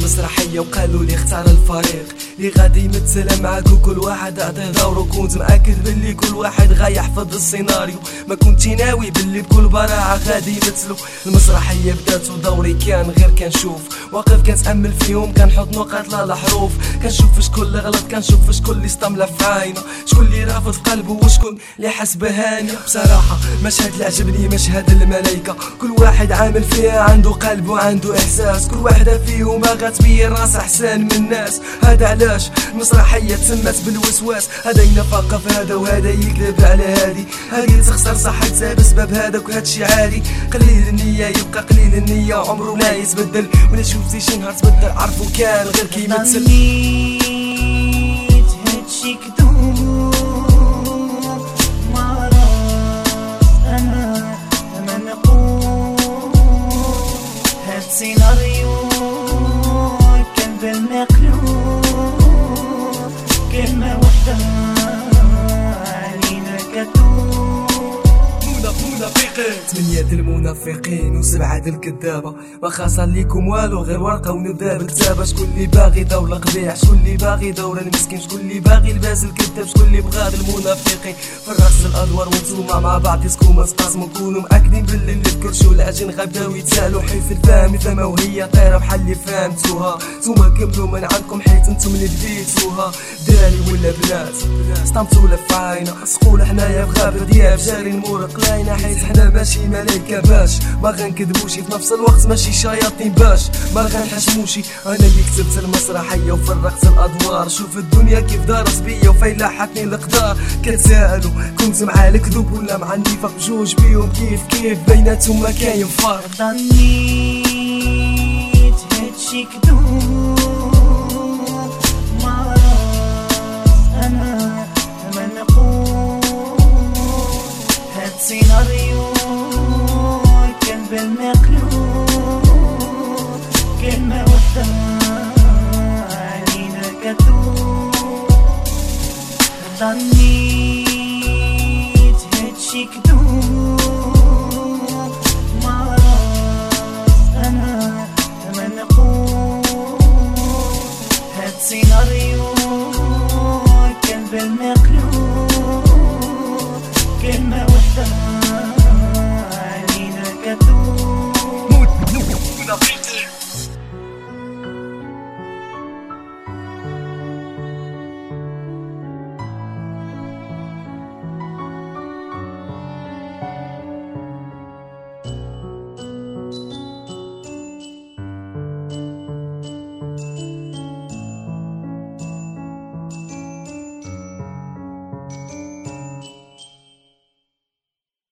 المسرحية وقالوا لي اختار الفريق. اللي غادي يمثل معاك وكل واحد عطيه دور كنت مأكد باللي كل واحد غاي يحفظ السيناريو. ما كنت ناوي باللي بكل براعة غادي يمثلوا. المسرحية بدات ودوري كان غير كنشوف. واقف كنتأمل فيهم كنحط نقاط لا الحروف كنشوف شكون اللي غلط كنشوف شكون اللي استملى في عينه شكون اللي رافض في قلبه وشكون اللي حس بهاني بصراحة مشهد اللي عجبني مشهد الملايكة. كل واحد عامل فيها عنده قلب وعنده إحساس. كل واحدة فيهم غتبين راس احسن من الناس. هذا علاش المسرحية تسمت بالوسواس؟ هذا ينفق في هذا وهذا يكذب على هادي. هادي تخسر صحتها بسبب هذاك وهادشي عادي. قليل النية يبقى قليل النية عمره ما يتبدل. ولا شفتي شي نهار تبدل عرفو كان غير نقول هاد سيناريو. منافقين ثمانية المنافقين وسبعة الكذابة ما خاصة ليكم والو غير ورقة ونبدا بكتابة شكون اللي باغي دور القبيح شكون اللي باغي دور المسكين؟ شكون اللي باغي لباس الكذاب؟ شكون اللي بغا المنافقين؟ في الرأس الادوار وانتوما مع بعض تسكو تقاسموا كونوا مأكدين باللي اللي تكرشوا العجين غبداو يتسالوا حيث الفهم فما وهي طايرة بحال اللي فهمتوها. نتوما كملوا من عندكم حيت أنتم اللي بديتوها. دراري ولا بنات استمتوا ولا في عينا سقول حنايا في دياب. جاري نمور قلاينا. حيت حنا ماشي ملايكة باش ما غنكذبوشي في نفس الوقت ماشي شياطين باش. ما غنحشموشي. أنا اللي كتبت المسرحية وفرقت الأدوار. شوف الدنيا كيف دارت بيا وفين لاحتني الإقدار. كتسائلوا كنت مع الكذوب ولا مع النفاق؟ بجوج بيهم كيف كيف بيناتهم ما كاين فرق. ظنيت هادشي كذوب. volverme a club que me gusta al igual que tú tan ni te